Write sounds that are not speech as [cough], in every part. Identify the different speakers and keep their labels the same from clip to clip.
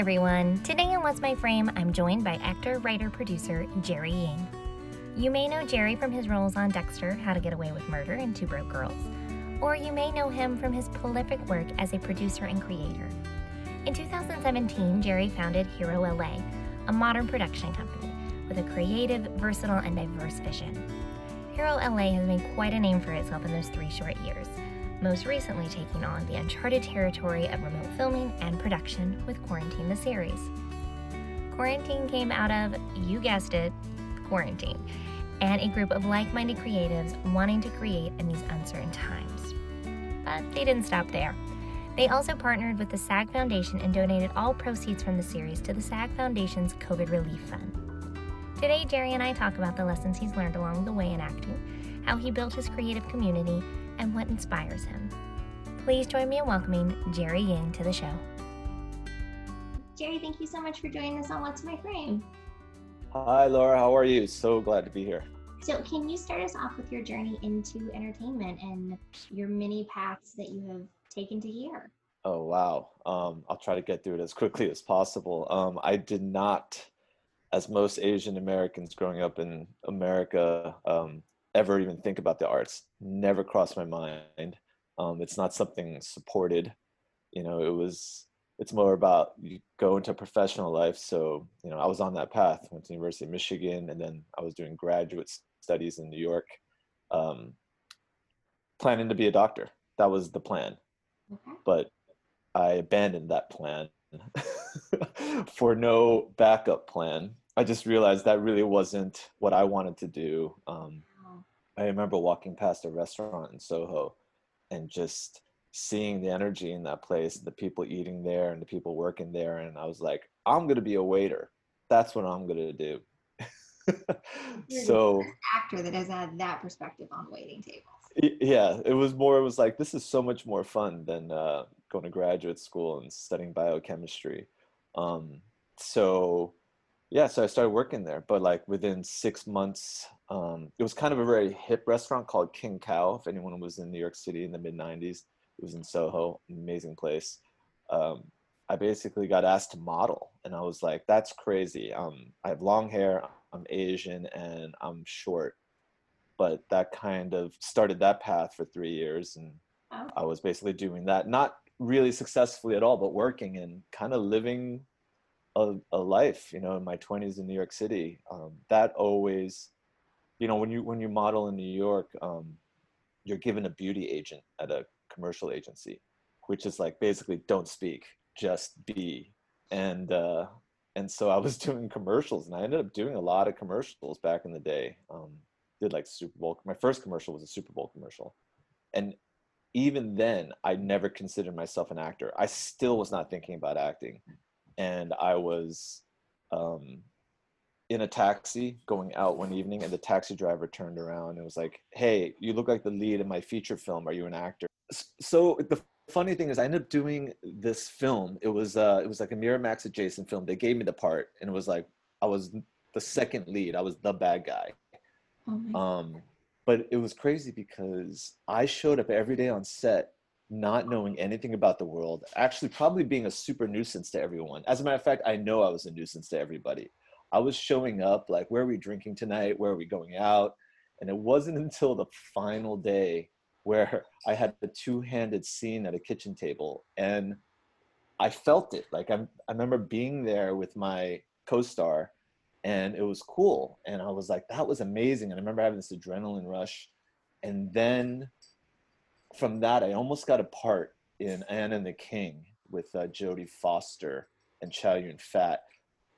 Speaker 1: everyone. Today in What's My Frame, I'm joined by actor, writer, producer Jerry Yang. You may know Jerry from his roles on Dexter, How to Get Away with Murder, and Two Broke Girls. Or you may know him from his prolific work as a producer and creator. In 2017, Jerry founded Hero LA, a modern production company with a creative, versatile, and diverse vision. Hero LA has made quite a name for itself in those three short years, most recently taking on the uncharted territory of remote filming and production with Quarantine the series. Quarantine came out of, you guessed it, quarantine, and a group of like minded creatives wanting to create in these uncertain times. But they didn't stop there. They also partnered with the SAG Foundation and donated all proceeds from the series to the SAG Foundation's COVID Relief Fund. Today, Jerry and I talk about the lessons he's learned along the way in acting, how he built his creative community, and what inspires him. Please join me in welcoming Jerry Yang to the show. Jerry, thank you so much for joining us on What's My Frame.
Speaker 2: Hi, Laura. How are you? So glad to be here.
Speaker 1: So, can you start us off with your journey into entertainment and your many paths that you have taken to here?
Speaker 2: Oh, wow. Um, I'll try to get through it as quickly as possible. Um, I did not, as most Asian Americans growing up in America, um, ever even think about the arts. Never crossed my mind. Um, it's not something supported. You know, it was. It's more about you go into professional life. So you know, I was on that path. Went to University of Michigan, and then I was doing graduate studies in New York, um, planning to be a doctor. That was the plan. Okay. But I abandoned that plan [laughs] for no backup plan. I just realized that really wasn't what I wanted to do. Um, I remember walking past a restaurant in Soho and just seeing the energy in that place, the people eating there and the people working there. And I was like, I'm going to be a waiter. That's what I'm going to do. [laughs]
Speaker 1: so actor that has had that perspective on waiting tables.
Speaker 2: Yeah, it was more, it was like, this is so much more fun than uh, going to graduate school and studying biochemistry. Um, so yeah, so I started working there, but like within six months, um, it was kind of a very hip restaurant called Kin Khao. If anyone was in New York City in the mid '90s, it was in Soho, amazing place. Um, I basically got asked to model, and I was like, "That's crazy." Um, I have long hair, I'm Asian, and I'm short. But that kind of started that path for three years, and oh. I was basically doing that, not really successfully at all, but working and kind of living a, a life you know in my 20s in new york city um, that always you know when you when you model in new york um, you're given a beauty agent at a commercial agency which is like basically don't speak just be. And uh and so i was [laughs] doing commercials and i ended up doing a lot of commercials back in the day um did like super bowl my first commercial was a super bowl commercial. And even then i never considered myself an actor. I still was not thinking about acting and I was um, in a taxi going out one evening, and the taxi driver turned around and was like, "Hey, you look like the lead in my feature film. Are you an actor?" So the funny thing is, I ended up doing this film. It was uh, it was like a Miramax adjacent film. They gave me the part, and it was like I was the second lead. I was the bad guy. Oh um, but it was crazy because I showed up every day on set not knowing anything about the world, actually probably being a super nuisance to everyone. As a matter of fact, I know I was a nuisance to everybody. I was showing up like, where are we drinking tonight? Where are we going out? And it wasn't [laughs] until the final day where [laughs] I had the two-handed scene at a kitchen table and I felt it. Like I'm, I remember being there with my co-star and it was cool. And I was like, that was amazing. And I remember having this adrenaline rush. And then from that, I almost got a part in Anna and the King with uh, Jodie Foster and Chow Yun Fat.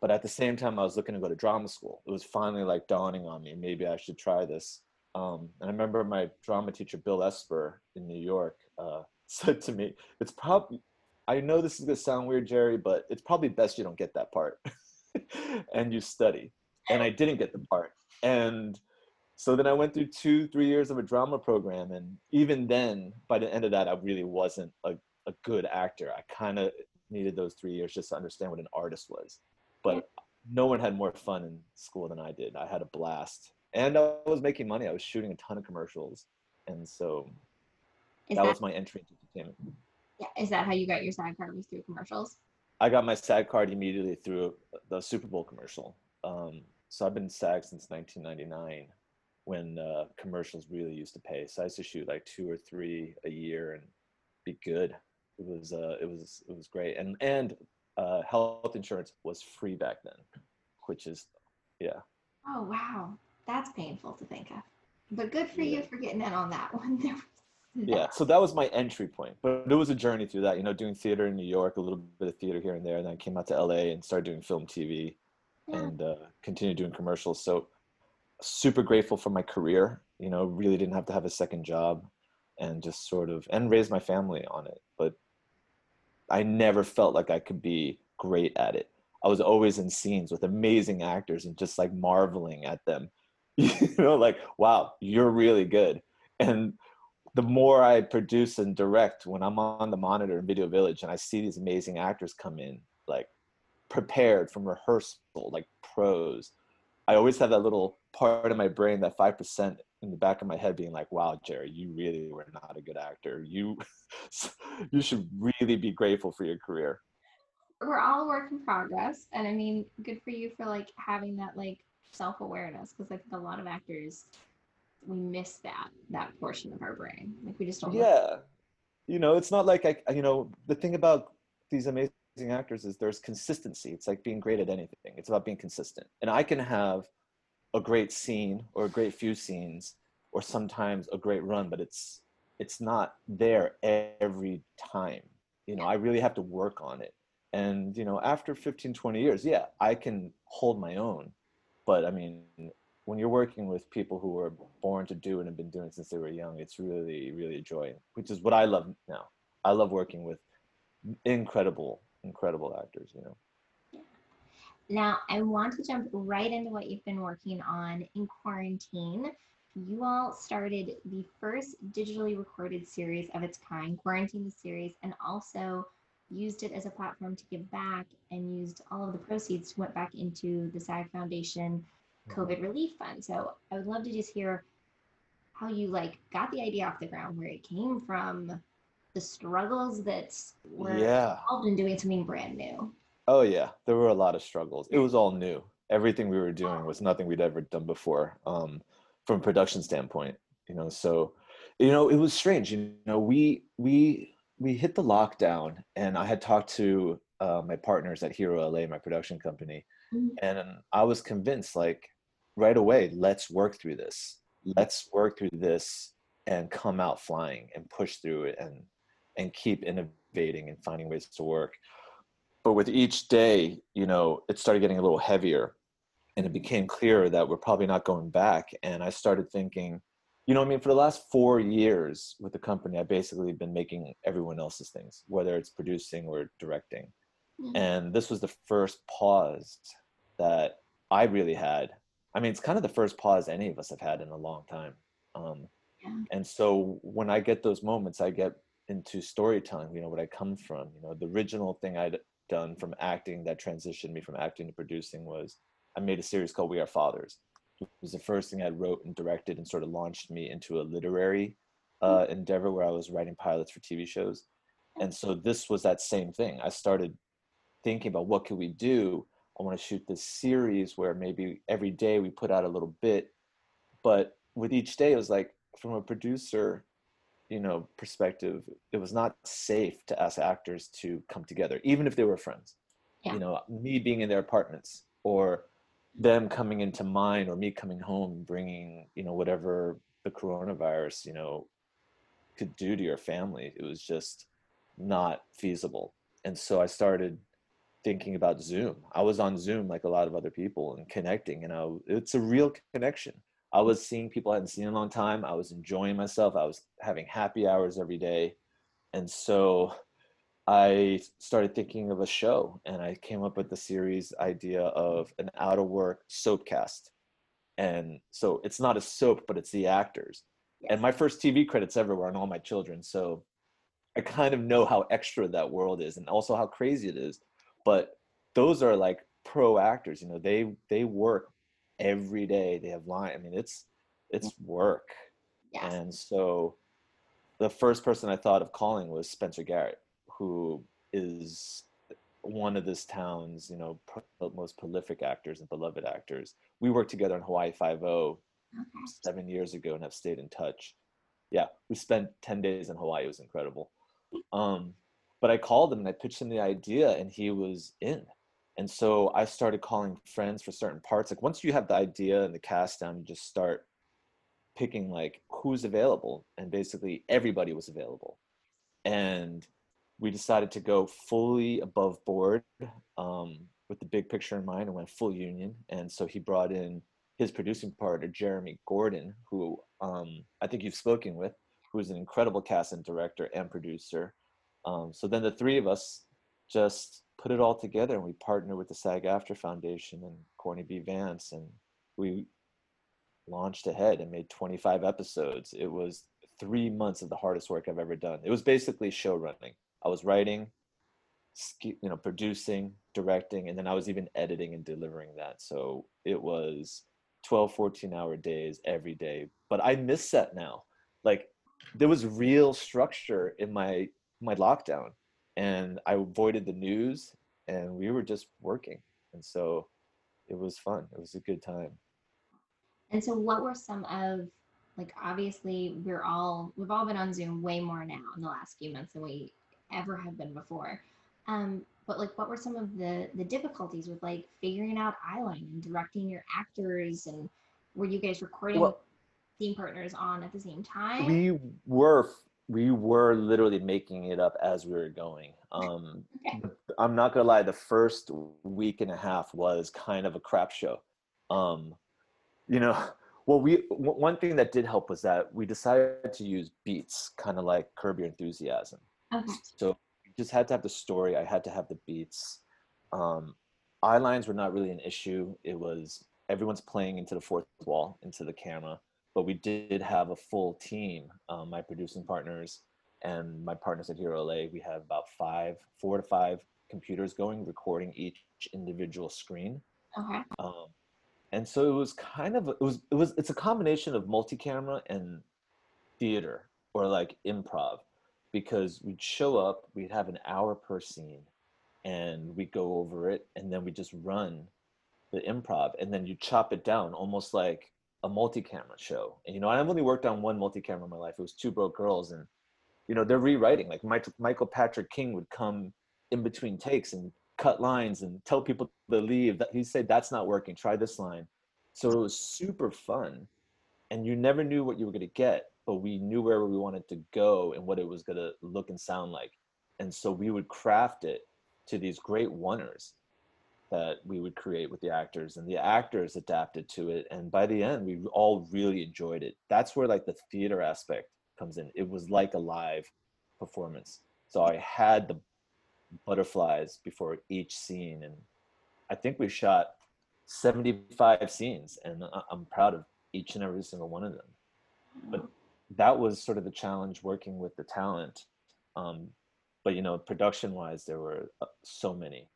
Speaker 2: But at the same time, I was looking to go to drama school. It was finally like dawning on me, maybe I should try this. Um, and I remember my drama teacher, Bill Esper in New York, uh, [laughs] said to me, It's probably, I know this is to sound weird, Jerry, but it's probably best you don't get that part [laughs] and you study. And I didn't get the part. And so then I went through two, three years of a drama program. And even then, by the end of that, I really wasn't a, a good actor. I kind of needed those three years just to understand what an artist was. But no one had more fun in school than I did. I had a blast. And I was making money. I was shooting a ton of commercials. And so that, that, was my entry into entertainment.
Speaker 1: Yeah. Is that how you got your SAG card was through commercials?
Speaker 2: I got my SAG card immediately through the Super Bowl commercial. Um, so I've been SAG since 1999 when uh, commercials really used to pay. So I used to shoot like two or three a year and be good. It was uh, it was it was great, and and uh, health insurance was free back then, which is yeah.
Speaker 1: Oh wow, that's painful to think of. But good for yeah. you for getting in on that [laughs] one.
Speaker 2: yeah, so that was my entry point, but it was a journey through that. You know, doing theater in New York, a little bit of theater here and there, and then I came out to LA and started doing film, TV, yeah. and uh, continued doing commercials. So super grateful for my career. You know, really didn't have to have a second job, and just sort of and raise my family on it. But I never felt like I could be great at it. I was always in scenes with amazing actors and just like marveling at them. [laughs] you know, like, wow, you're really good. And the more I produce and direct when I'm on the monitor in Video Village and I see these amazing actors come in, like prepared from rehearsal, like pros, I always have that little part of my brain, that 5% in the back of my head being like, wow, Jerry, you really were not a good actor. You, [laughs] you should really be grateful for your career.
Speaker 1: We're all a work in progress. And I mean, good for you for like having that like self-awareness. Cause I think a lot of actors, we miss that, that portion of our brain. Like we just don't.
Speaker 2: Yeah. You know, it's not like I, you know, the thing about these amazing actors is there's consistency. It's like being great at anything. It's about being consistent. And I can have a great scene or a great few scenes or sometimes a great run but it's it's not there every time you know i really have to work on it and you know after 15 20 years yeah i can hold my own but i mean when you're working with people who were born to do and have been doing it since they were young it's really really a joy which is what i love now i love working with incredible incredible actors you know
Speaker 1: now, I want to jump right into what you've been working on in quarantine. You all started the first digitally recorded series of its kind, Quarantine the Series, and also used it as a platform to give back and used all of the proceeds went back into the SAG Foundation mm-hmm. COVID Relief Fund. So I would love to just hear how you like got the idea off the ground, where it came from, the struggles that were yeah. involved in doing something brand new.
Speaker 2: Oh yeah, there were a lot of struggles. It was all new. Everything we were doing was nothing we'd ever done before, um, from a production standpoint. You know, so you know it was strange. You know, we we we hit the lockdown, and I had talked to uh, my partners at Hero LA, my production company, mm-hmm. and I was convinced, like right away, let's work through this. Let's work through this and come out flying and push through it and and keep innovating and finding ways to work but with each day, you know, it started getting a little heavier and it became clearer that we're probably not going back. And I started thinking, you know, I mean, for the last four years with the company, I've basically been making everyone else's things, whether it's producing or directing. Mm-hmm. And this was the first pause that I really had. I mean, it's kind of the first pause any of us have had in a long time. Um, yeah. And so when I get those moments, I get into storytelling, you know, what I come from. You know, the original thing I'd done from acting that transitioned me from acting to producing was I made a series called We Are Fathers. It was the first thing I wrote and directed and sort of launched me into a literary uh, endeavor where I was writing pilots for TV shows. And so this was that same thing. I started thinking about what could we do. I want to shoot this series where maybe every day we put out a little bit, but with each day it was like from a producer you know perspective it was not safe to ask actors to come together even if they were friends. Yeah. you know me being in their apartments or them coming into mine or me coming home bringing you know whatever the coronavirus you know could do to your family it was just not feasible. And so i started thinking about zoom. I was on zoom like a lot of other people and connecting and I, it's a real connection I was seeing people I hadn't seen in a long time. I was enjoying myself. I was having happy hours every day. And so I started thinking of a show and I came up with the series idea of an out of work soap cast. And so it's not a soap, but it's the actors. And my first TV credits ever were on All My Children. So I kind of know how extra that world is and also how crazy it is. But those are like pro actors, you know, they they work every day they have line i mean it's it's work yes. and so the first person i thought of calling was spencer garrett who is one of this town's you know pro- most prolific actors and beloved actors. We worked together on Hawaii Five O
Speaker 1: Okay.
Speaker 2: seven years ago and have stayed in touch. Yeah, we spent ten days in Hawaii. It was incredible. Um, but I called him and I pitched him the idea, and he was in. And so I started calling friends for certain parts. Like once you have the idea and the cast down, you just start picking like who's available, and basically everybody was available. And we decided to go fully above board um, with the big picture in mind and went full union. And so he brought in his producing partner, Jeremy Gordon, who um, I think you've spoken with, who is an incredible cast and director and producer. Um, so then the three of us just put it all together and we partnered with the SAG-AFTRA Foundation and Courtney B. Vance and we launched ahead and made 25 episodes. It was three months of the hardest work I've ever done. It was basically show running. I was writing, you know, producing, directing, and then I was even editing and delivering that. So it was 12, 14 hour days every day. But I miss that now. Like there was real structure in my my lockdown and I avoided the news and we were just working. And so it was fun. It was a good time.
Speaker 1: And so, what were some of like obviously we're all we've all been on Zoom way more now in the last few months than we ever have been before. Um, but like, what were some of the the difficulties with like figuring out eyeline and directing your actors and were you guys recording
Speaker 2: Well-
Speaker 1: scene partners on at the same time?
Speaker 2: we were we were literally making it up as we were going um [laughs]
Speaker 1: Okay.
Speaker 2: i'm not gonna lie the first week and a half was kind of a crap show um you know [laughs] well we w- one thing that did help was that we decided to use beats kind of like curb your enthusiasm
Speaker 1: okay.
Speaker 2: so just had to have the story i had to have the beats um eye lines were not really an issue it was everyone's playing into the fourth wall into the camera but we did have a full team um, my producing partners and my partners at hero la we have about five four to five computers going recording each individual screen
Speaker 1: Okay.
Speaker 2: um, and so it was kind of it was it was it's a combination of multi-camera and theater or like improv because we'd show up we'd have an hour per scene and we go over it and then we just run the improv and then you chop it down almost like a multi-camera show. And you know i've only worked on one multi-camera in my life. It was two broke girls and you know they're rewriting like michael, patrick king would come in between takes and cut lines and tell people to leave. That he said that's not working. Try this line. So it was super fun. And you never knew what you were going to get but we knew where we wanted to go and what it was going to look and sound like. And so we would craft it to these great oneers that we would create with the actors and the actors adapted to it and by the end we all really enjoyed it. That's where like the theater aspect comes in. It was like a live performance. So i had the butterflies before each scene and i think we shot 75 scenes and i'm proud of each and every single one of them. But that was sort of the challenge working with the talent um, but you know production wise there were uh, so many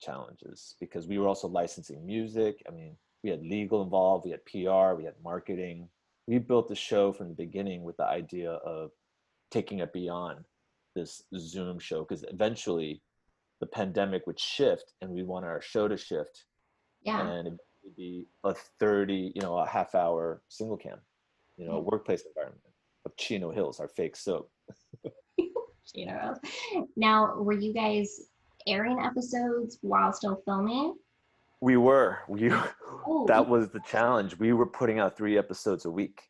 Speaker 2: challenges because we were also licensing music. I mean we had legal involved we had pr we had marketing. We built the show from the beginning with the idea of taking it beyond this zoom show because eventually the pandemic would shift and we want our show to shift.
Speaker 1: Yeah.
Speaker 2: and it would be a 30 you know a half hour single cam you know a mm-hmm. workplace environment of chino hills our fake soap. [laughs]
Speaker 1: You know. Now, were you guys airing episodes while still filming?
Speaker 2: we were. We
Speaker 1: Oh,
Speaker 2: that was the challenge. We were putting out three episodes a week.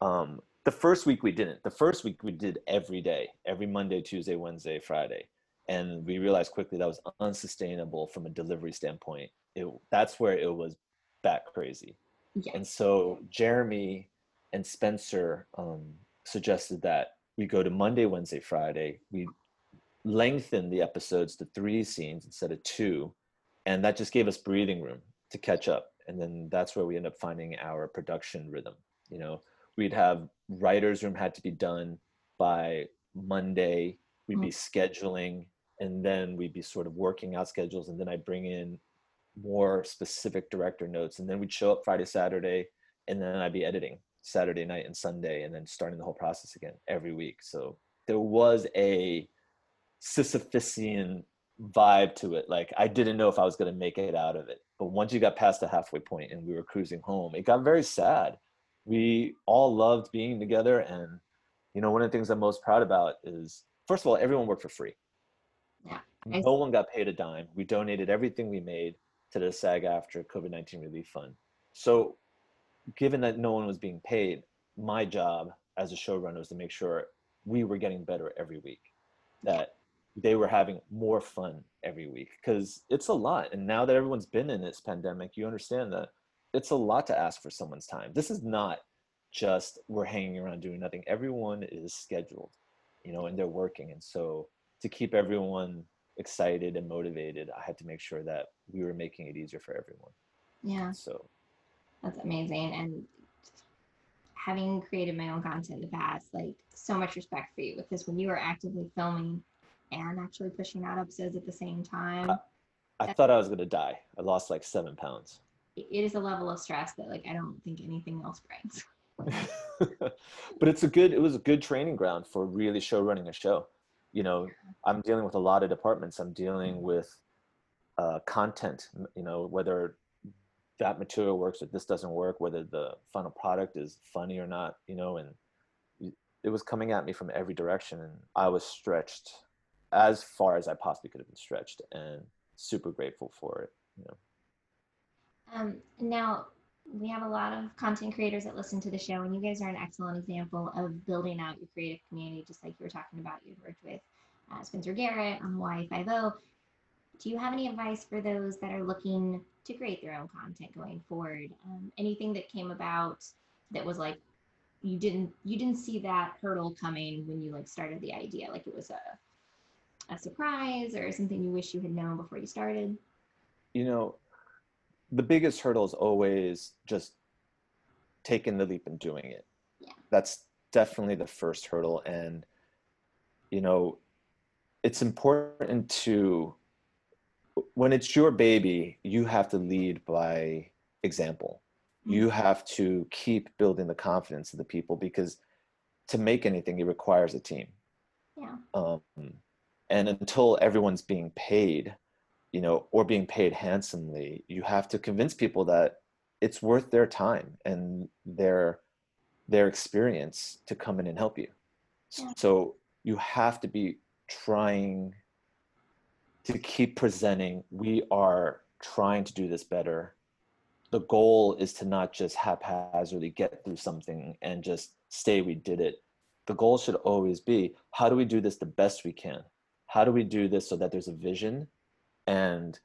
Speaker 2: Um the first week we didn't. The first week we did every day every monday tuesday wednesday friday. And we realized quickly that was unsustainable from a delivery standpoint. It, that's where it was bat crazy.
Speaker 1: Yeah.
Speaker 2: And so Jeremy and Spencer um, suggested that we go to Monday, Wednesday, Friday. We lengthen the episodes to three scenes instead of two. And that just gave us breathing room to catch up. And then that's where we end up finding our production rhythm. You know, we'd have writer's room had to be done by Monday. We'd be mm. scheduling and then we'd be sort of working out schedules. And then I'd bring in more specific director notes and then we'd show up friday saturday and then i'd be editing saturday night and sunday and then starting the whole process again every week so there was a sisyphusian vibe to it. Like I didn't know if I was going to make it out of it. But once you got past the halfway point and we were cruising home, it got very sad. We all loved being together. And, you know, one of the things I'm most proud about is, first of all, everyone worked for free.
Speaker 1: Yeah.
Speaker 2: No one got paid a dime. We donated everything we made to the SAG-AFTRA COVID 19 Relief Fund. So, given that no one was being paid, my job as a showrunner was to make sure we were getting better every week, that they were having more fun every week because it's a lot. And now that everyone's been in this pandemic, you understand that it's a lot to ask for someone's time. This is not just we're hanging around doing nothing. Everyone is scheduled, you know, and they're working. And so to keep everyone excited and motivated, I had to make sure that we were making it easier for everyone.
Speaker 1: Yeah.
Speaker 2: So
Speaker 1: That's amazing. And having created my own content in the past, like so much respect for you because when you were actively filming and actually pushing out episodes at the same time,
Speaker 2: I thought I was going to die. I lost like seven pounds.
Speaker 1: it is a level of stress that like I don't think anything else brings. [laughs] [laughs]
Speaker 2: but it's a good it was a good training ground for really show running a show you know i'm dealing with a lot of departments i'm dealing with uh, content you know whether that material works or this doesn't work whether the final product is funny or not you know and it was coming at me from every direction and i was stretched as far as i possibly could have been stretched and super grateful for it you know
Speaker 1: Um, now we have a lot of content creators that listen to the show, and you guys are an excellent example of building out your creative community, just like you were talking about. You've worked with uh, Spencer Garrett on Hawaii Five O. Do you have any advice for those that are looking to create their own content going forward? Um, anything that came about that was like you didn't you didn't see that hurdle coming when you like started the idea, like it was a a surprise or something you wish you had known before you started?
Speaker 2: you know the biggest hurdle is always just taking the leap and doing it
Speaker 1: Yeah.
Speaker 2: that's definitely the first hurdle and you know it's important to when it's your baby you have to lead by example you have to keep building the confidence of the people because to make anything it requires a team
Speaker 1: Yeah.
Speaker 2: um, and until everyone's being paid you know or being paid handsomely you have to convince people that it's worth their time and their their experience to come in and help you.
Speaker 1: Yeah.
Speaker 2: so you have to be trying to keep presenting we are trying to do this better. The goal is to not just haphazardly get through something and just say we did it. The goal should always be how do we do this the best we can how do we do this so that there's a vision and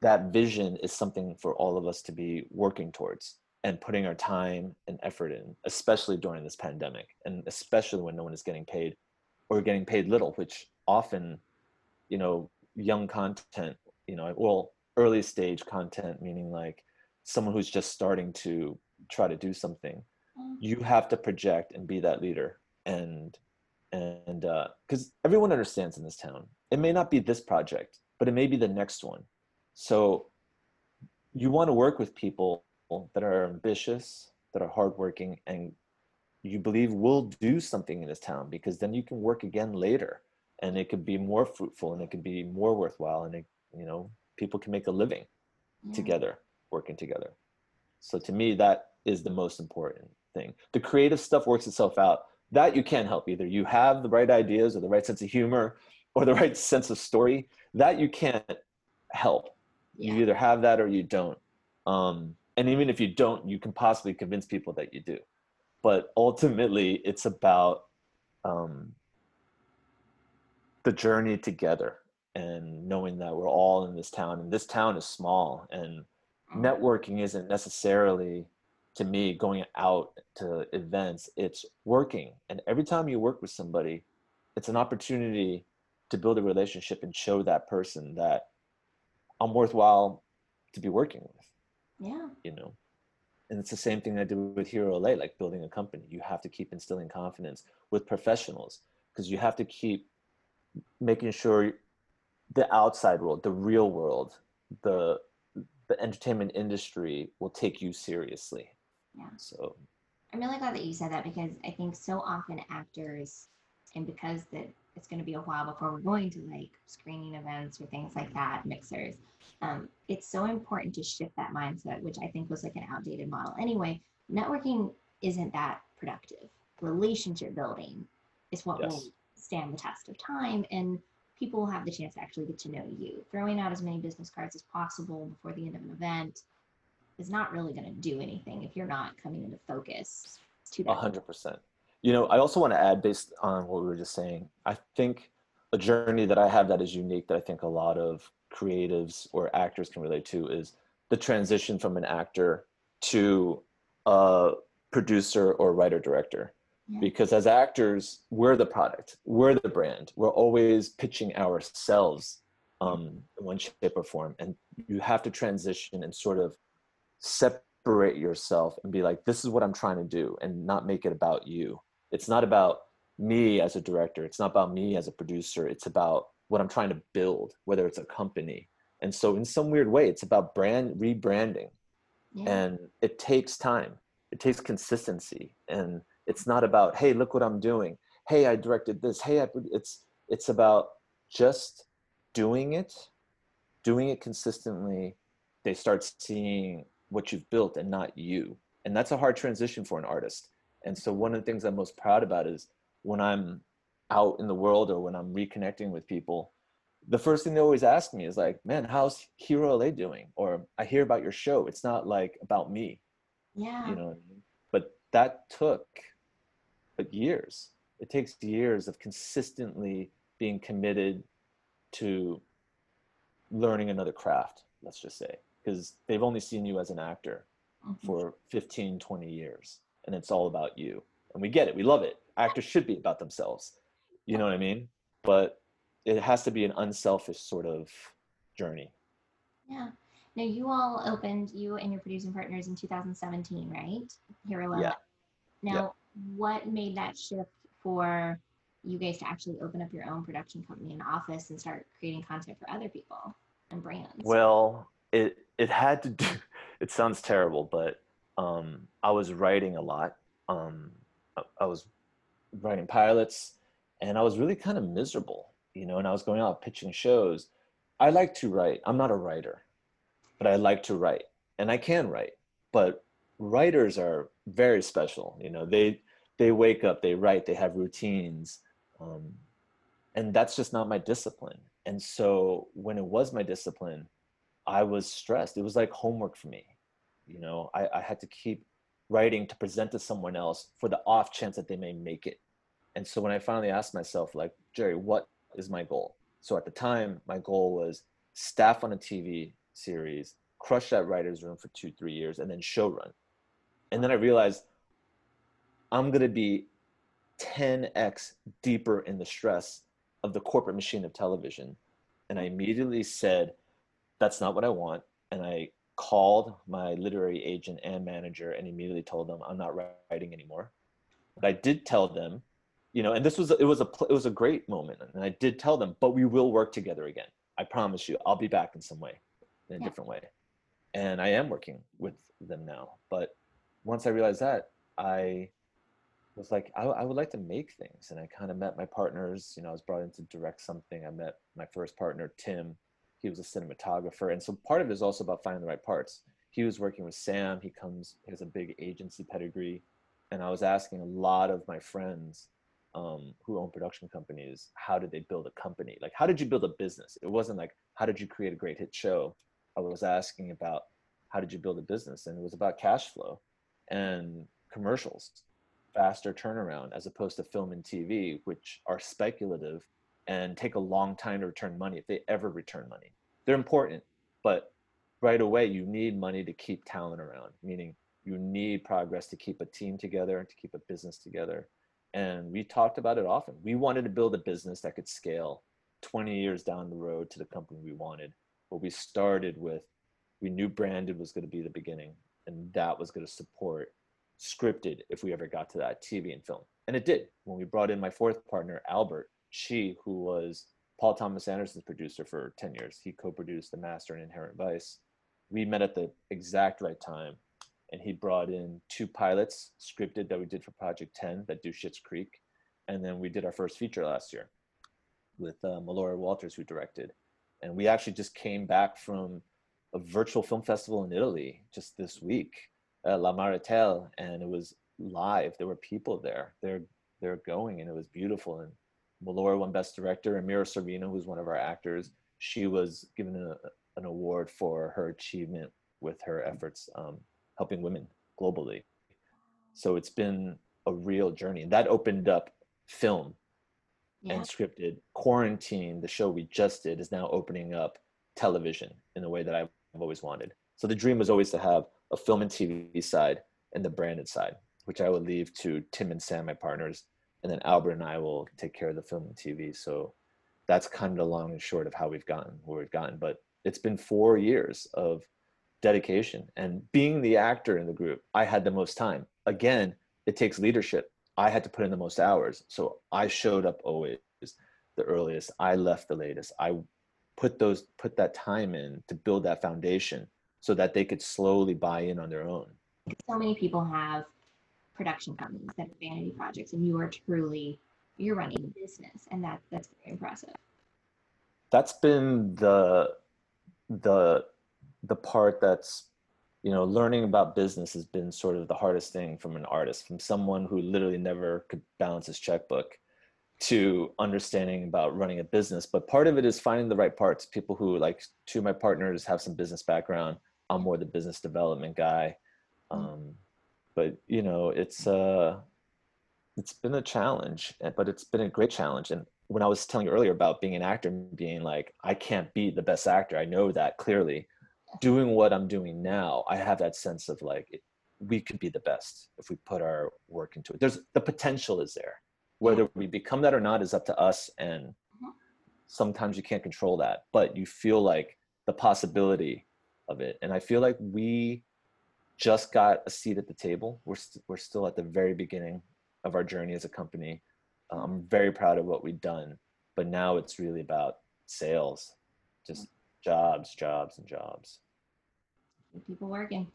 Speaker 2: that vision is something for all of us to be working towards and putting our time and effort in especially during this pandemic and especially when no one is getting paid or getting paid little which often you know young content you know well early stage content meaning like someone who's just starting to try to do something
Speaker 1: Mm.
Speaker 2: you have to project and be that leader and and uh, because everyone understands in this town. It may not be this project but it may be the next one. So you want to work with people that are ambitious that are hardworking and you believe will do something in this town because then you can work again later. And it could be more fruitful and it could be more worthwhile and it, you know people can make a living
Speaker 1: Yeah.
Speaker 2: together working together. So to me that is the most important thing. The creative stuff works itself out that you can't help either you have the right ideas or the right sense of humor or the [laughs] right sense of story that you can't help
Speaker 1: Yeah.
Speaker 2: you either have that or you don't um, and even if you don't you can possibly convince people that you do but ultimately it's about um, the journey together and knowing that we're all in this town and this town is small and
Speaker 1: Mm.
Speaker 2: networking isn't necessarily to me going out to events it's working and every time you work with somebody it's an opportunity to build a relationship and show that person that i'm worthwhile to be working with
Speaker 1: Yeah.
Speaker 2: you know and it's the same thing i do with hero la like building a company you have to keep instilling confidence with professionals because you have to keep making sure the outside world the real world the the entertainment industry will take you seriously
Speaker 1: Yeah.
Speaker 2: so
Speaker 1: I'm really glad that you said that because I think so often actors, and because that it's going to be a while before we're going to like screening events or things like that, mixers. Um, it's so important to shift that mindset, which I think was like an outdated model anyway. Networking isn't that productive. Relationship building is what
Speaker 2: Yes.
Speaker 1: will stand the test of time and people will have the chance to actually get to know you. Throwing out as many business cards as possible before the end of an event is not really going to do anything if you're not coming into focus to
Speaker 2: A
Speaker 1: that.
Speaker 2: hundred percent. You know, I also want to add, based on what we were just saying, I think a journey that I have that is unique that I think a lot of creatives or actors can relate to is the transition from an actor to a producer or writer director.
Speaker 1: Yeah.
Speaker 2: Because as actors, we're the product, we're the brand, we're always pitching ourselves um, in one shape or form. And you have to transition and sort of separate yourself and be like, this is what I'm trying to do and not make it about you. It's not about me as a director. It's not about me as a producer. It's about what I'm trying to build, whether it's a company. And so in some weird way, it's about brand rebranding
Speaker 1: Yeah.
Speaker 2: and it takes time. It takes consistency and it's not about, hey, look what I'm doing. Hey, I directed this. Hey, I, it's, it's about just doing it, doing it consistently. They start seeing what you've built and not you. And that's a hard transition for an artist. And so one of the things I'm most proud about is when I'm out in the world or when I'm reconnecting with people, the first thing they always ask me is like, man, how's Hero LA doing? Or I hear about your show. It's not like about me,
Speaker 1: yeah.
Speaker 2: you know what I mean? But that took like years. It takes years of consistently being committed to learning another craft, let's just say, because they've only seen you as an actor
Speaker 1: Mhm.
Speaker 2: for 15, 20 years, and it's all about you. And we get it, we love it. Actors should be about themselves. You know what I mean? But it has to be an unselfish sort of journey.
Speaker 1: Yeah. Now you all opened you and your producing partners in 2017, right? Hero LA.
Speaker 2: Yeah.
Speaker 1: Now, what made that shift for you guys to actually open up your own production company and office and start creating content for other people and brands?
Speaker 2: Well, it it had to do. [laughs] It sounds terrible, but um, I was writing a lot. Um, I, I was writing pilots, and I was really kind of miserable, you know. And I was going out pitching shows. I like to write. I'm not a writer, but I like to write, and I can write. But writers are very special. You know, they they wake up, they write, they have routines, um, and that's just not my discipline. And so when it was my discipline, I was stressed. It was like homework for me. You know, I, I had to keep writing to present to someone else for the off chance that they may make it. And so when I finally asked myself, like, Jerry, what is my goal? So at the time, my goal was staff on a TV series, crush that writer's room for two, three years, and then show run. And then I realized I'm going to be 10x deeper in the stress of the corporate machine of television. And I immediately said, that's not what I want. And I called my literary agent and manager and immediately told them I'm not writing anymore. But I did tell them, you know, and this was it was a it was a great moment, and I did tell them, but we will work together again. I promise you, I'll be back in some way, in a
Speaker 1: Yeah.
Speaker 2: different way, and I am working with them now. But once I realized that, I was like, I, I would like to make things, and I kind of met my partners. You know, I was brought in to direct something. I met my first partner, Tim. He was a cinematographer, and so part of it is also about finding the right parts. He was working with Sam. He comes, he has a big agency pedigree, and I was asking a lot of my friends um, who own production companies, how did they build a company? Like, how did you build a business? It wasn't like, how did you create a great hit show? I was asking about how did you build a business, and it was about cash flow and commercials, faster turnaround as opposed to film and TV, which are speculative and take a long time to return money if they ever return money. They're important, but right away you need money to keep talent around, meaning you need progress to keep a team together, and to keep a business together. And we talked about it often. We wanted to build a business that could scale 20 years down the road to the company we wanted. But we started with, we knew branded was going to be the beginning, and that was going to support scripted if we ever got to that TV and film. And it did. When we brought in my fourth partner, Albert Chi, who was Paul Thomas Anderson's producer for 10 years, he co produced The Master and Inherent Vice. We met at the exact right time and he brought in two pilots scripted that we did for Project 10 that do Schitt's Creek. And then we did our first feature last year. with uh, Melora Walters, who directed. And we actually just came back from a virtual film festival in Italy just this week, uh, La Martell, and it was live. There were people there. They're they're going, and it was beautiful. And Melora won Best Director, and Mira Sorvino, who's one of our actors, she was given a, an award for her achievement with her efforts um, helping women globally. So it's been a real journey, and that opened up film yeah. and scripted. Quarantine, the show we just did, is now opening up television in the way that I've always wanted. So the dream was always to have a film and TV side and the branded side, which I would leave to Tim and Sam, my partners, and then Albert and I will take care of the film and TV. So that's kind of the long and short of how we've gotten where we've gotten. But it's been four years of dedication and being the actor in the group. I had the most time. Again, it takes leadership. I had to put in the most hours. So I showed up always the earliest. I left the latest. I put those put that time in to build that foundation so that they could slowly buy in on their own.
Speaker 1: So many people have production companies that have vanity projects and you are truly you're running a business and that that's very impressive.
Speaker 2: That's been the the the part that's you know learning about business has been sort of the hardest thing from an artist from someone who literally never could balance his checkbook to understanding about running a business. But part of it is finding the right parts. People who like two of my partners have some business background. I'm more the business development guy. Um, but you know it's uh it's been a challenge eh, but it's been a great challenge and when i was telling you earlier about being an actor being like i can't be the best actor i know that clearly doing what I'm doing now, I have that sense of like we could be the best if we put our work into it. There's the potential is there. Whether we become that or not is up to us, and mm-hmm. sometimes you can't control that, but you feel like the possibility of it. And I feel like we just got a seat at the table. We're we st- we're still at the very beginning of our journey as a company. I'm very proud of what we've done, but now it's really about sales, just jobs, jobs, and jobs.
Speaker 1: People working.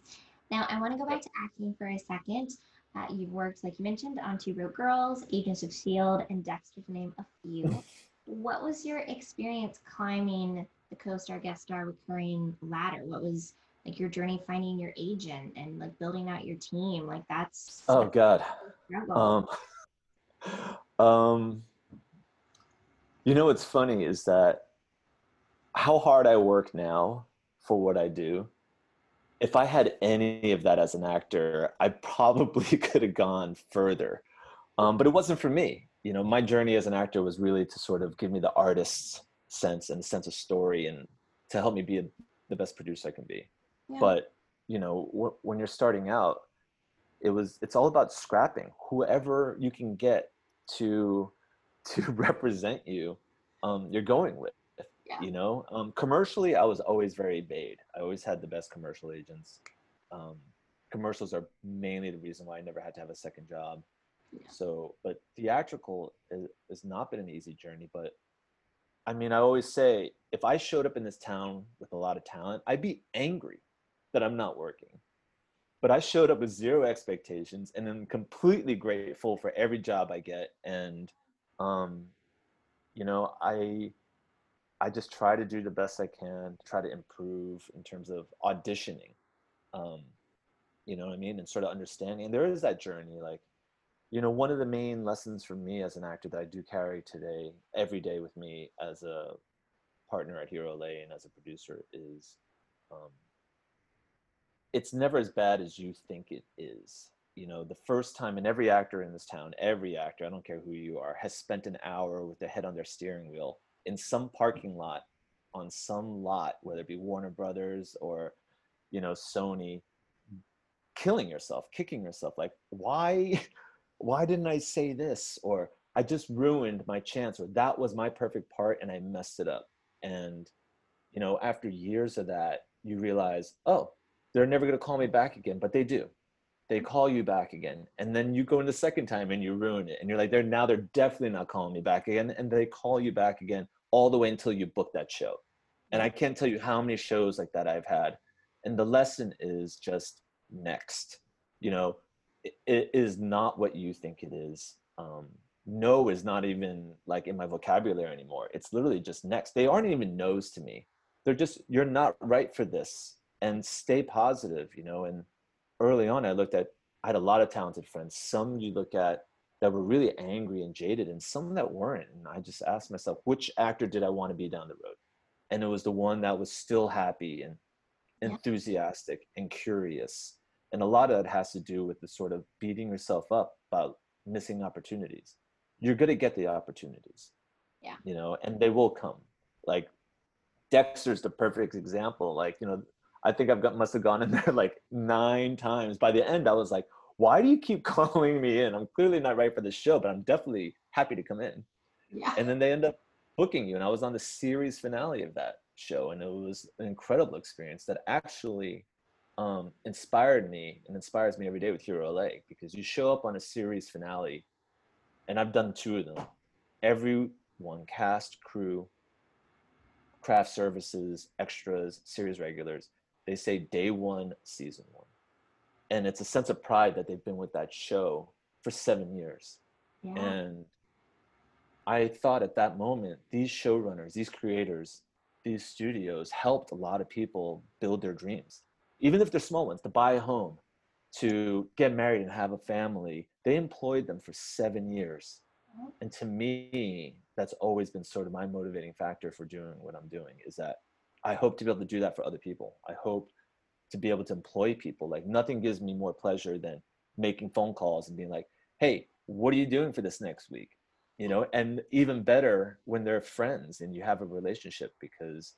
Speaker 1: Now, I want to go back to acting for a second. Uh, you've worked, like you mentioned, on Two Broke Girls, Agents of S.H.I.E.L.D., and Dexter, to name a few. [laughs] what was your experience climbing the co star, guest star, recurring ladder? What was like your journey finding your agent and like building out your team? Like, that's.
Speaker 2: Oh, God. Um, um, you know, what's funny is that how hard I work now for what I do. If I had any of that as an actor, I probably [laughs] could have gone further. Um, but it wasn't for me. You know, my journey as an actor was really to sort of give me the artist's sense and sense of story and to help me be a, the best producer I can be. Yeah. But, you know, wh- when you're starting out, it was it's all about scrapping whoever you can get to [laughs] to represent you um, you're going with yeah. You know, um, commercially, I was always very bait. I always had the best commercial agents. Um, commercials are mainly the reason why I never had to have a second job. Yeah. So, but theatrical is, has not been an easy journey. But I mean, I always say if I showed up in this town with a lot of talent, I'd be angry that I'm not working. But I showed up with zero expectations and I'm completely grateful for every job I get. And, um, you know, I I just try to do the best I can, try to improve in terms of auditioning. Um, you know what I mean? And sort of understanding. And there is that journey. Like, you know, one of the main lessons for me as an actor that I do carry today, every day with me as a partner at Hero LA and as a producer is um, it's never as bad as you think it is. You know, the first time, and every actor in this town, every actor, I don't care who you are, has spent an hour with their head on their steering wheel in some parking lot on some lot, whether it be Warner Brothers or, you know, Sony, killing yourself, kicking yourself. Like, why, [laughs] why didn't I say this? Or I just ruined my chance, or that was my perfect part and I messed it up. And, you know, after years of that, you realize, oh, they're never going to call me mm. back again, but they do. They mm. call you back again, and then you go in the second time and you ruin it, and you're like, they're now they're definitely not calling me back again, and they call you back again all the way until you book that show. And I mm. can't tell you how many shows like that I've had. And the lesson is just next. You know, it, it is not what you think it is. Um, no is not even like in my vocabulary anymore. It's literally just next. They aren't even no's to me. They're just, you're not right for this and stay positive, you know. And early on, I looked at, I had a lot of talented friends. Some you look at that were really angry and jaded, and some that weren't. And I just asked myself, which actor did I want to be down the road? And it was the one that was still happy and enthusiastic and curious. And a lot of that has to do with the sort of beating yourself up about missing opportunities. You're going to get the opportunities.
Speaker 1: Yeah.
Speaker 2: You know, and they will come. Like Dexter's the perfect example. Like, you know, I think I've got must have gone in there [laughs] like nine times. By the end, I was like, why do you keep [laughs] calling me in? I'm clearly not right for this show, but I'm definitely happy to come in.
Speaker 1: Yeah.
Speaker 2: And then they end up booking you. And I was on the series finale of that show. And it was an incredible experience that actually um, inspired me and inspires me every day with Hero LA because you show up on a series finale, and I've done two of them. Everyone, cast, crew, craft services, extras, series regulars, they say day one, season one. And it's a sense of pride that they've been with that show for seven years.
Speaker 1: Yeah.
Speaker 2: And I thought at that moment, these showrunners, these creators, these studios helped a lot of people build their dreams, even if they're small ones, to buy a home, to get married and have a family. They employed them for seven years.
Speaker 1: Mhm.
Speaker 2: And to me, that's always been sort of my motivating factor for doing what I'm doing is that I hope to be able to do that for other people. I hope to be able to employ people. Like nothing gives me more pleasure than making phone calls and being like, hey, what are you doing for this next week? You know, and even better when they're friends and you have a relationship because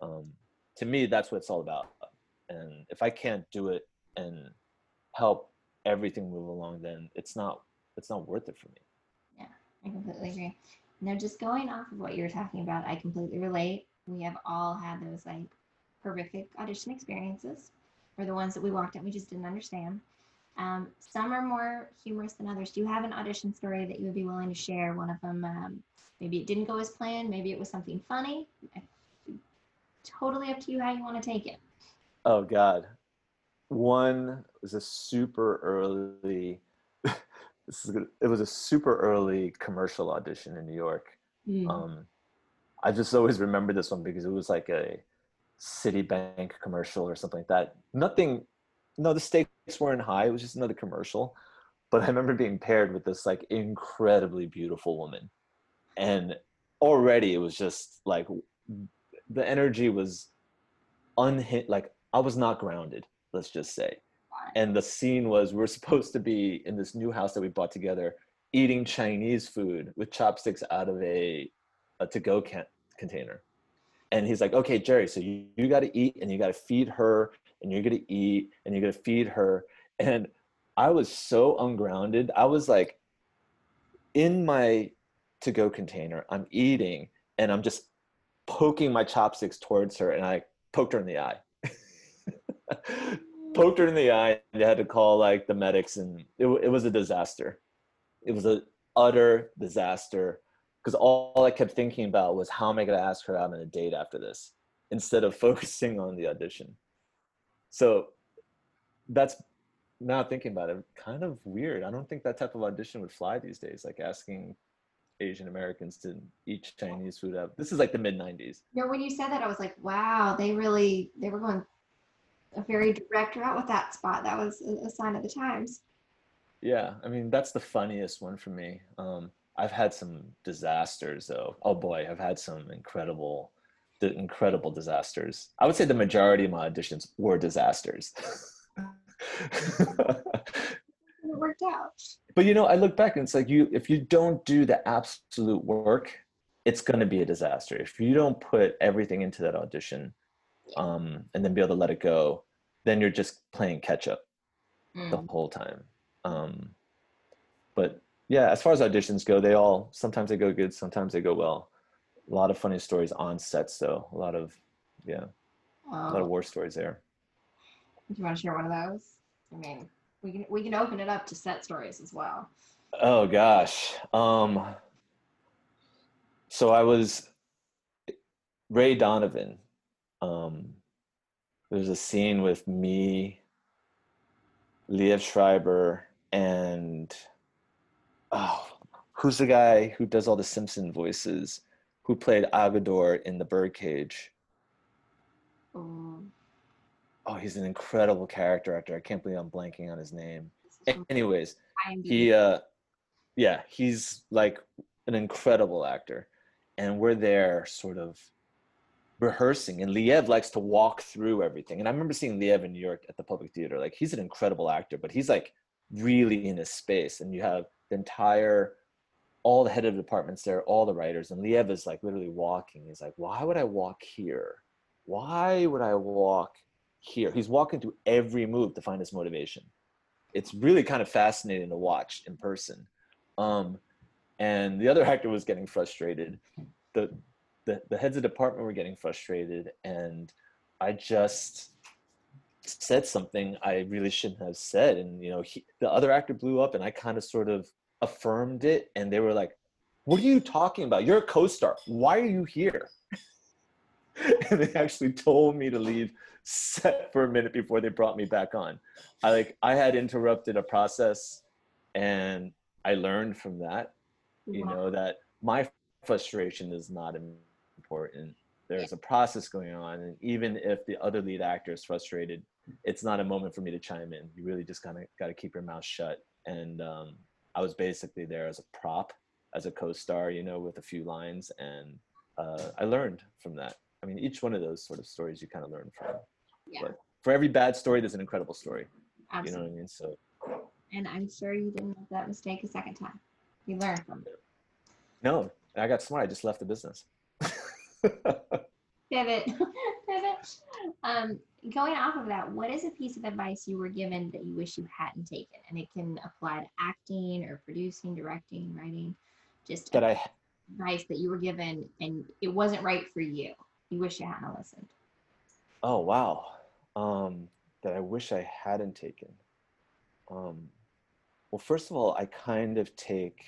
Speaker 2: um, to me, that's what it's all about. And if I can't do it and help everything move along, then it's not it's not worth it for me.
Speaker 1: Yeah, I completely agree. Now, just going off of what you were talking about, I completely relate. We have all had those like horrific audition experiences, or the ones that we walked in we just didn't understand. Um, some are more humorous than others. Do you have an audition story that you would be willing to share? One of them, um, maybe it didn't go as planned, maybe it was something funny. Totally up to you how you want to take it.
Speaker 2: Oh God, one was a super early. [laughs] this is good. It was a super early commercial audition in New York.
Speaker 1: Mm.
Speaker 2: Um, I just always remember this one because it was like a Citibank commercial or something like that. Nothing, no, the stakes weren't high. It was just another commercial. But I remember being paired with this like incredibly beautiful woman, and already it was just like the energy was unhit. Like I was not grounded. Let's just say. And the scene was we're supposed to be in this new house that we bought together, eating Chinese food with chopsticks out of a a to-go can- container. And he's like, okay, Jerry, so you, you got to eat and you got to feed her and you're going to eat and you're going to feed her. And I was so ungrounded. I was like in my to-go container, I'm eating and I'm just poking my chopsticks towards her and I poked her in the eye. [laughs] poked her in the eye and they had to call like the medics and it, it was a disaster. It was an utter disaster because all I kept thinking about was how am I going to ask her out on a date after this instead of [laughs] focusing on the audition. So that's now thinking about it, kind of weird. I don't think that type of audition would fly these days, like asking Asian Americans to eat Chinese food up. This is like the mid 90s.
Speaker 1: No, when you said that, I was like, wow, they really they were going a very direct route with that spot. That was a, sign of the times.
Speaker 2: Yeah, I mean that's the funniest one for me. Um, I've had some disasters though. Oh boy, I've had some incredible, the incredible disasters. I would say the majority of my auditions were disasters.
Speaker 1: It worked out.
Speaker 2: but you know, I look back and it's like you if you don't do the absolute work, it's going to be a disaster. If you don't put everything into that audition, um, and then be able to let it go, then you're just playing catch up the
Speaker 1: Mm.
Speaker 2: whole time. Um, but yeah, as far as auditions go, they all sometimes they go good, sometimes they go well. A lot of funny stories on sets, though. A lot of yeah, a lot of war stories there.
Speaker 1: do you want to share one of those? I mean, we can we can open it up to set stories as well.
Speaker 2: Oh gosh. Um, so I was Ray Donovan. Um, there's a scene with me, Liev Schreiber, and oh, who's the guy who does all the Simpson voices, who played Agador in The Birdcage?
Speaker 1: Um,
Speaker 2: Oh, he's an incredible character actor. I can't believe I'm blanking on his name. Anyways, he uh yeah he's like an incredible actor and we're there sort of rehearsing and liev likes to walk through everything and i remember seeing liev in new york at the public theater like he's an incredible actor but he's like really in his space and you have the entire all the head of departments there all the writers and liev is like literally walking he's like why would i walk here why would i walk here he's walking through every move to find his motivation it's really kind of fascinating to watch in person. Um, and the other [laughs] actor was getting frustrated. The, the the heads of department were getting frustrated, and I just said something I really shouldn't have said. And you know, he, the other actor blew up, and I kind of sort of affirmed it, and they were like, "What are you talking about? You're a co-star. Why are you here?" [laughs] and they actually told me to leave set for a minute before they brought me back on. I like I had interrupted a process and I learned from that, you
Speaker 1: Wow.
Speaker 2: know, that my frustration is not important. There's a process going on and even if the other lead actor is frustrated, it's not a moment for me to chime in. You really just kind of got to keep your mouth shut and um, I was basically there as a prop, as a co-star, you know, with a few lines and uh, I learned from that. I mean, each one of those sort of stories you kind of learn from.
Speaker 1: Yeah,
Speaker 2: But for every bad story, there's an incredible story. Absolutely. You know what I mean? So
Speaker 1: And I'm sure you didn't make that mistake a second time. You learned from it.
Speaker 2: no, I got smart. I just left the business. [laughs]
Speaker 1: Pivot. [laughs] Pivot. Um, going off of that, what is a piece of advice you were given that you wish you hadn't taken? And it can apply to acting or producing, directing, writing. Just
Speaker 2: that I
Speaker 1: advice that you were given and it wasn't right for you. You wish you hadn't listened.
Speaker 2: oh wow, um, that I wish I hadn't taken. Um, well, first of all, I kind of take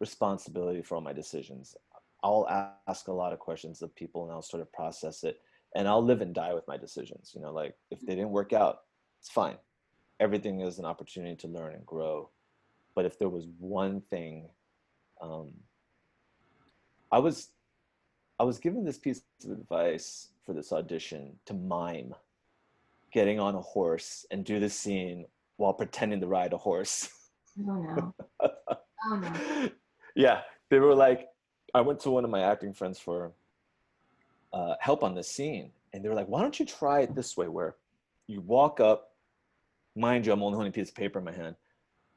Speaker 2: responsibility for all my decisions. I'll ask a lot of questions of people, and I'll sort of process it, and I'll live and die with my decisions. You know, like if they didn't work out, it's fine. Everything is an opportunity to learn and grow. But if there was one thing, um, I was I was given this piece of advice for this audition to mime getting on a horse and do the scene while pretending to ride a horse.
Speaker 1: Oh no. Oh no.
Speaker 2: yeah, they were like, I went to one of my acting friends for uh, help on the scene, and they were like, "Why don't you try it this way, where you walk up, mind you, I'm only holding a piece of paper in my hand,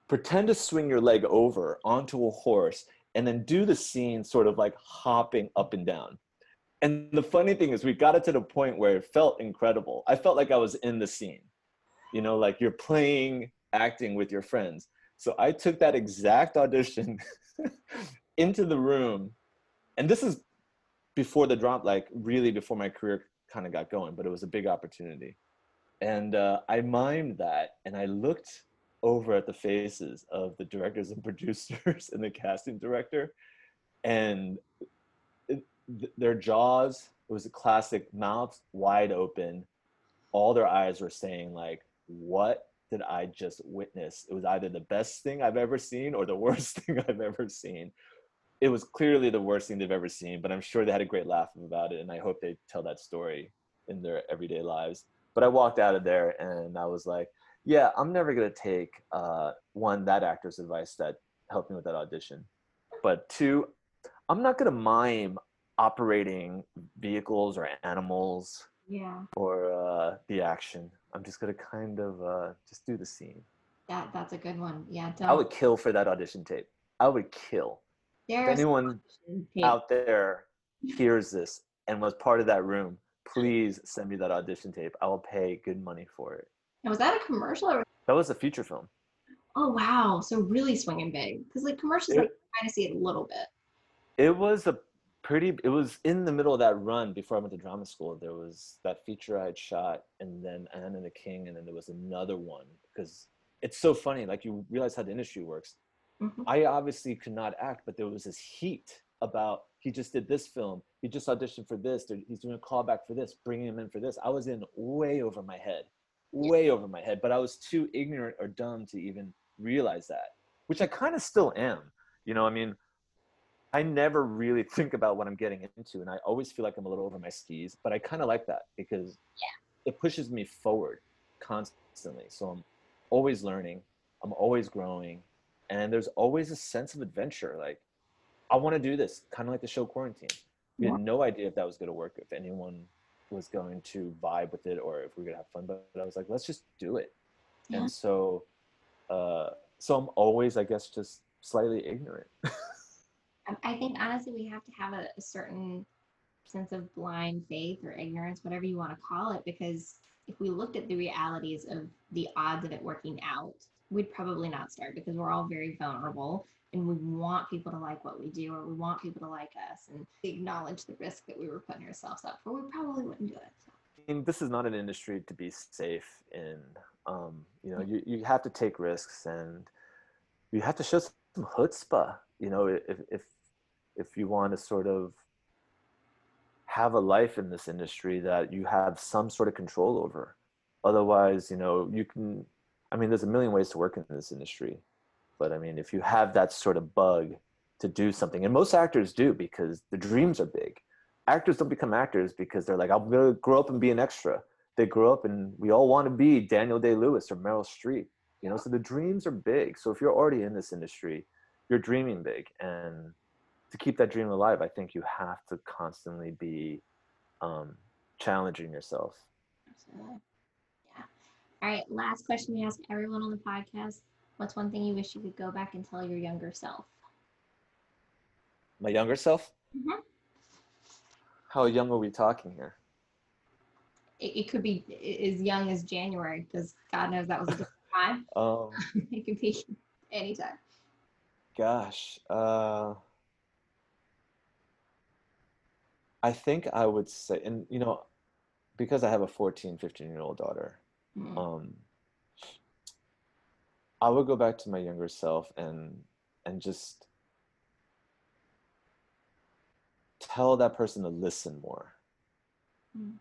Speaker 2: pretend to swing your leg over onto a horse, and then do the scene sort of like hopping up and down." And the funny thing is, we got it to the point where it felt incredible. I felt like I was in the scene, you know, like you're playing acting with your friends. So I took that exact audition [laughs] into the room, and this is before the drop, like really before my career kind of got going, but it was a big opportunity. And uh, I mimed that, and I looked over at the faces of the directors and [laughs] producers and the casting director, and it, th- their jaws. It was a classic, mouths wide open. All their eyes were saying like, "What did I just witness?" It was either the best thing I've ever seen or the [laughs] worst thing I've ever seen it was clearly the worst thing they've ever seen, but I'm sure they had a great laugh about it, and I hope they tell that story in their everyday lives. But I walked out of there and I was like, yeah, I'm never gonna take uh, one that actor's advice that helped me with that audition, but two, I'm not gonna mime operating vehicles or animals
Speaker 1: Yeah.
Speaker 2: or uh, the action. I'm just gonna kind of uh, just do the scene.
Speaker 1: That that's a good one. Yeah. Don't
Speaker 2: I would kill for that audition tape. I would kill. If anyone out there hears this and was part of that room, please send me that audition tape. I will pay good money for it.
Speaker 1: Now, was that a commercial or
Speaker 2: That was a feature film.
Speaker 1: oh wow. So really swinging big. Because like commercials
Speaker 2: It-
Speaker 1: I kind of see it a little bit.
Speaker 2: It was a pretty. It was in the middle of that run before I went to drama school. There was that feature I had shot, and then Anna and the King, and then there was another one because it's so funny. Like you realize how the industry works.
Speaker 1: Mhm.
Speaker 2: I obviously could not act, but there was this heat about he just did this film. He just auditioned for this. He's doing a callback for this. Bringing him in for this. I was in way over my head, way over my head. But I was too ignorant or dumb to even realize that, which I kind of still am. You know, I mean, I never really [laughs] think about what I'm getting into, and I always feel like I'm a little over my skis. But I kind of like that because
Speaker 1: yeah.
Speaker 2: it pushes me forward constantly. So I'm always learning. I'm always growing, and there's always a sense of adventure. Like I want to do this, kind of like the show Quarantine. We had no idea if that was going to work, if anyone was going to vibe with it, or if we are gonna have fun. But I was like, let's just do it. Yeah. And so, uh, so I'm always, I guess, just slightly ignorant. [laughs]
Speaker 1: I think honestly, we have to have a, a certain sense of blind faith or ignorance, whatever you want to call it, because if we looked at the realities of the odds of it working out, we'd probably not start because we're all very vulnerable and we want people to like what we do or we want people to like us and acknowledge the risk that we were putting ourselves up for, we probably wouldn't do it. So.
Speaker 2: I mean, this is not an industry to be safe in. Um, you know, you, you have to take risks and you have to show some chutzpah. You know, if if if you want to sort of have a life in this industry that you have some sort of control over. Otherwise, you know, you can. I mean, there's a million ways to work in this industry, but I mean, if you have that sort of bug to do something, and most actors do because the dreams are big. Actors don't become actors because they're like, I'm gonna grow up and be an extra. They grow up and we all want to be Daniel Day Lewis or Meryl Streep. You know, so the dreams are big. So if you're already in this industry, you're dreaming big, and to keep that dream alive, I think you have to constantly be um, challenging yourself.
Speaker 1: Absolutely. All right. Last question we ask everyone on the podcast. What's one thing you wish you could go back and tell your younger self?
Speaker 2: My younger self?
Speaker 1: Mm-hmm.
Speaker 2: How young are we talking here?
Speaker 1: It, it could be as young as January because God knows that was a [laughs] time.
Speaker 2: um, [laughs]
Speaker 1: it could be anytime.
Speaker 2: Gosh. Uh, I think I would say, and you know, because I have a 14, 15 year old daughter, mm-hmm. um, I would go back to my younger self and and just tell that person to listen more, mm-hmm.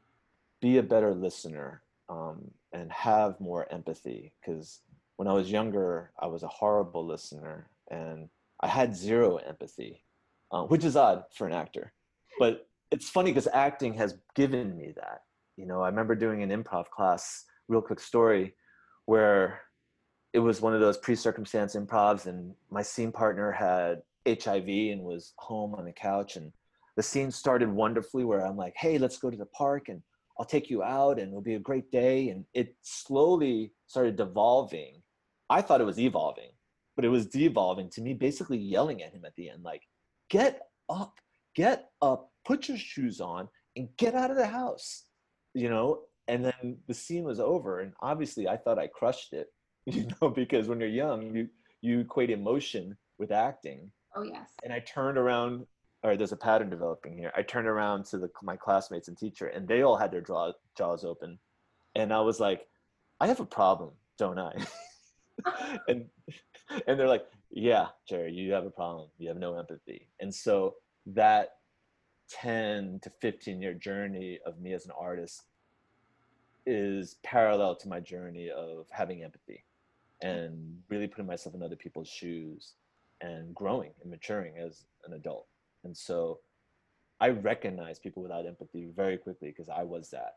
Speaker 2: be a better listener, um, and have more empathy. Because when I was younger, I was a horrible listener and I had zero empathy, uh, which is odd for an actor, but it's funny because acting has given me that. You know, I remember doing an improv class, real quick story, where it was one of those pre-circumstance improvs, and my scene partner had HIV and was home on the couch, and the scene started wonderfully. Where I'm like, "Hey, let's go to the park, and I'll take you out, and it'll be a great day." And it slowly started devolving. I thought it was evolving, but it was devolving to me, basically yelling at him at the end, like, "Get up, get up, put your shoes on and get out of the house you know and then the scene was over and obviously i thought i crushed it [laughs] you know because when you're young you you equate emotion with acting.
Speaker 1: Oh yes.
Speaker 2: And i turned around all right there's a pattern developing here. I turned around to the, my classmates and teacher and they all had their jaw, jaws open. And i was like i have a problem don't i? [laughs] And and they're like yeah jerry you have a problem. You have no empathy. And so that 10 to 15 year journey of me as an artist is parallel to my journey of having empathy and really putting myself in other people's shoes and growing and maturing as an adult. And so I recognize people without empathy very quickly because I was that,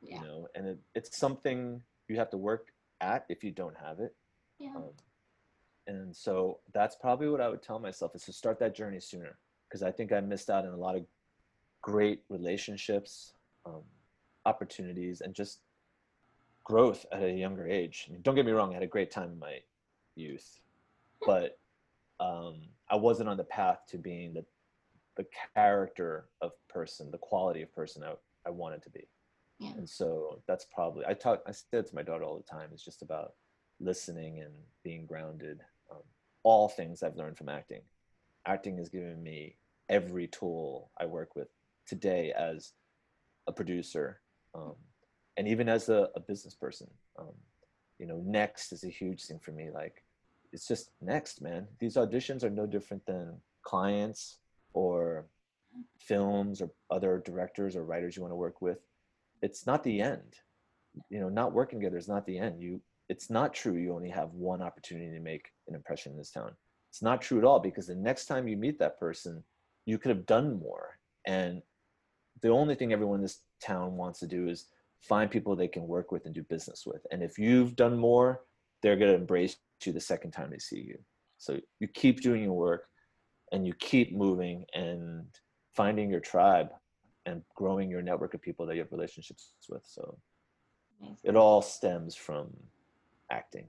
Speaker 2: yeah. you know, and it, it's something you have to work at if you don't have it.
Speaker 1: Yeah. Um,
Speaker 2: and so that's probably what I would tell myself is to start that journey sooner because I think I missed out on a lot of great relationships, um, opportunities, and just growth at a younger age. I mean, don't get me wrong, I had a great time in my youth, but um, I wasn't on the path to being the the character of person, the quality of person I, I wanted to be.
Speaker 1: Yeah.
Speaker 2: And so that's probably I talk I said to my daughter all the time. It's just about listening and being grounded. Um, all things I've learned from acting. Acting has given me every tool I work with today as a producer um, and even as a, a business person um, you know next is a huge thing for me. Like it's just next man. These auditions are no different than clients or films or other directors or writers you want to work with. It's not the end. You know not working together is not the end. You it's not true you only have one opportunity to make an impression in this town. It's not true at all because the next time you meet that person you could have done more and the only thing everyone in this town wants to do is find people they can work with and do business with. And if you've done more they're going to embrace you the second time they see you. So you keep doing your work and you keep moving and finding your tribe and growing your network of people that you have relationships with. So Amazing. it all stems from acting.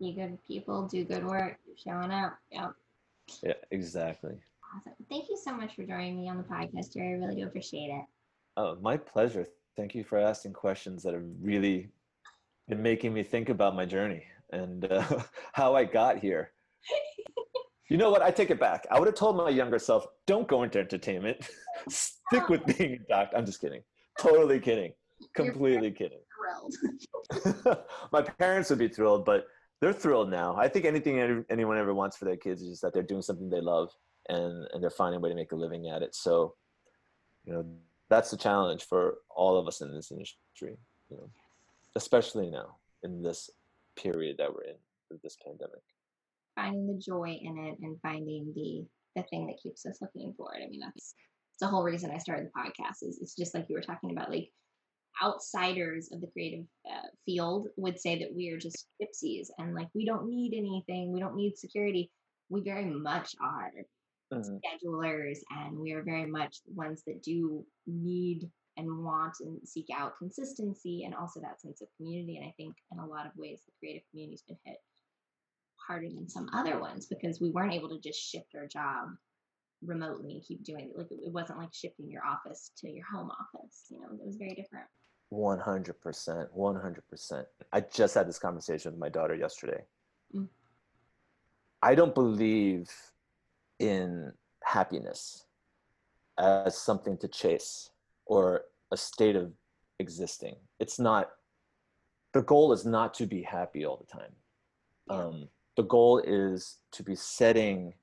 Speaker 1: Be good people do good work showing up yep
Speaker 2: yeah exactly
Speaker 1: awesome thank you so much for joining me on the podcast jerry i really do appreciate it
Speaker 2: oh my pleasure thank you for asking questions that have really been making me think about my journey and uh, [laughs] how i got here [laughs] you know what? I take it back. I would have told my younger self, don't go into entertainment. [laughs] Stick with being a doctor. I'm just kidding. Totally kidding. Completely kidding. Thrilled. my parents would be thrilled, but they're thrilled now. I think anything anyone ever wants for their kids is just that they're doing something they love and, and they're finding a way to make a living at it. So, you know, that's the challenge for all of us in this industry, you know, especially now in this period that we're in with this pandemic
Speaker 1: finding the joy in it and finding the the thing that keeps us looking forward. I mean, that's the whole reason I started the podcast. Is it's just like you were talking about, like outsiders of the creative uh, field would say that we are just gypsies and like we don't need anything, we don't need security. We very much are mm-hmm. schedulers, and we are very much ones that do need and want and seek out consistency and also that sense of community. And I think in a lot of ways, the creative community's been hit harder than some other ones because we weren't able to just shift our job remotely and keep doing it. Like it wasn't like shifting your office to your home office. You know, it was very different.
Speaker 2: 100%. 100%. I just had this conversation with my daughter yesterday. Mm. I don't believe in happiness as something to chase or a state of existing. It's not, the goal is not to be happy all the time. Um, the goal is to be setting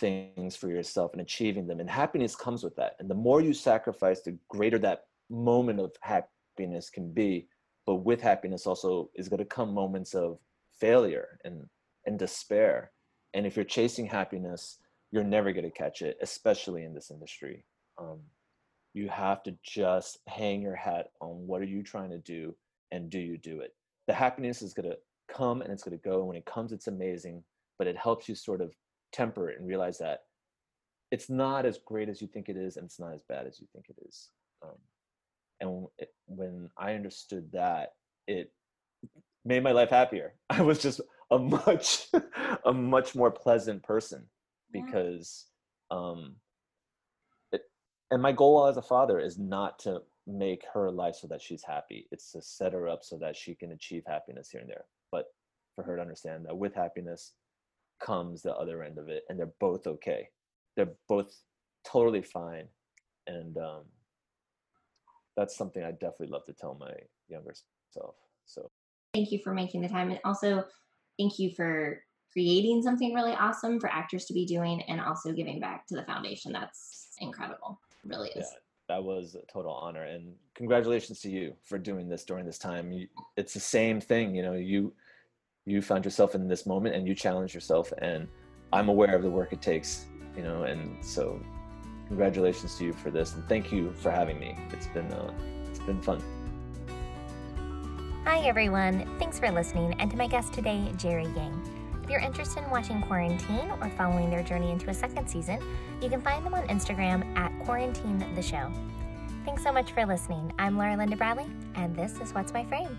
Speaker 2: things for yourself and achieving them. And happiness comes with that. And the more you sacrifice the greater that moment of happiness can be. But with happiness also is going to come moments of failure and and despair. And if you're chasing happiness you're never going to catch it especially in this industry um, you have to just hang your hat on what are you trying to do and do you do it the happiness is going to come and it's going to go. When it comes, it's amazing, but it helps you sort of temper it and realize that it's not as great as you think it is, and it's not as bad as you think it is. Um, and when I understood that, it made my life happier. [laughs] I was just a much, [laughs] a much more pleasant person because, um, it, and my goal as a father is not to make her life so that she's happy. It's to set her up so that she can achieve happiness here and there. But for her to understand that with happiness comes the other end of it and they're both okay. They're both totally fine and um, that's something i definitely love to tell my younger self so.
Speaker 1: Thank you for making the time and also thank you for creating something really awesome for actors to be doing and also giving back to the foundation. That's incredible. It really is. Yeah
Speaker 2: that was a total honor and congratulations to you for doing this during this time. You, it's the same thing you know you you found yourself in this moment and you challenge yourself and i'm aware of the work it takes you know and so congratulations to you for this and thank you for having me. It's been uh, it's been fun.
Speaker 3: Hi everyone. Thanks for listening and to my guest today jerry yang if you're interested in watching Quarantine or following their journey into a second season, you can find them on Instagram at Quarantine the Show. Thanks so much for listening. I'm Laura Linda Bradley, and this is What's My Frame.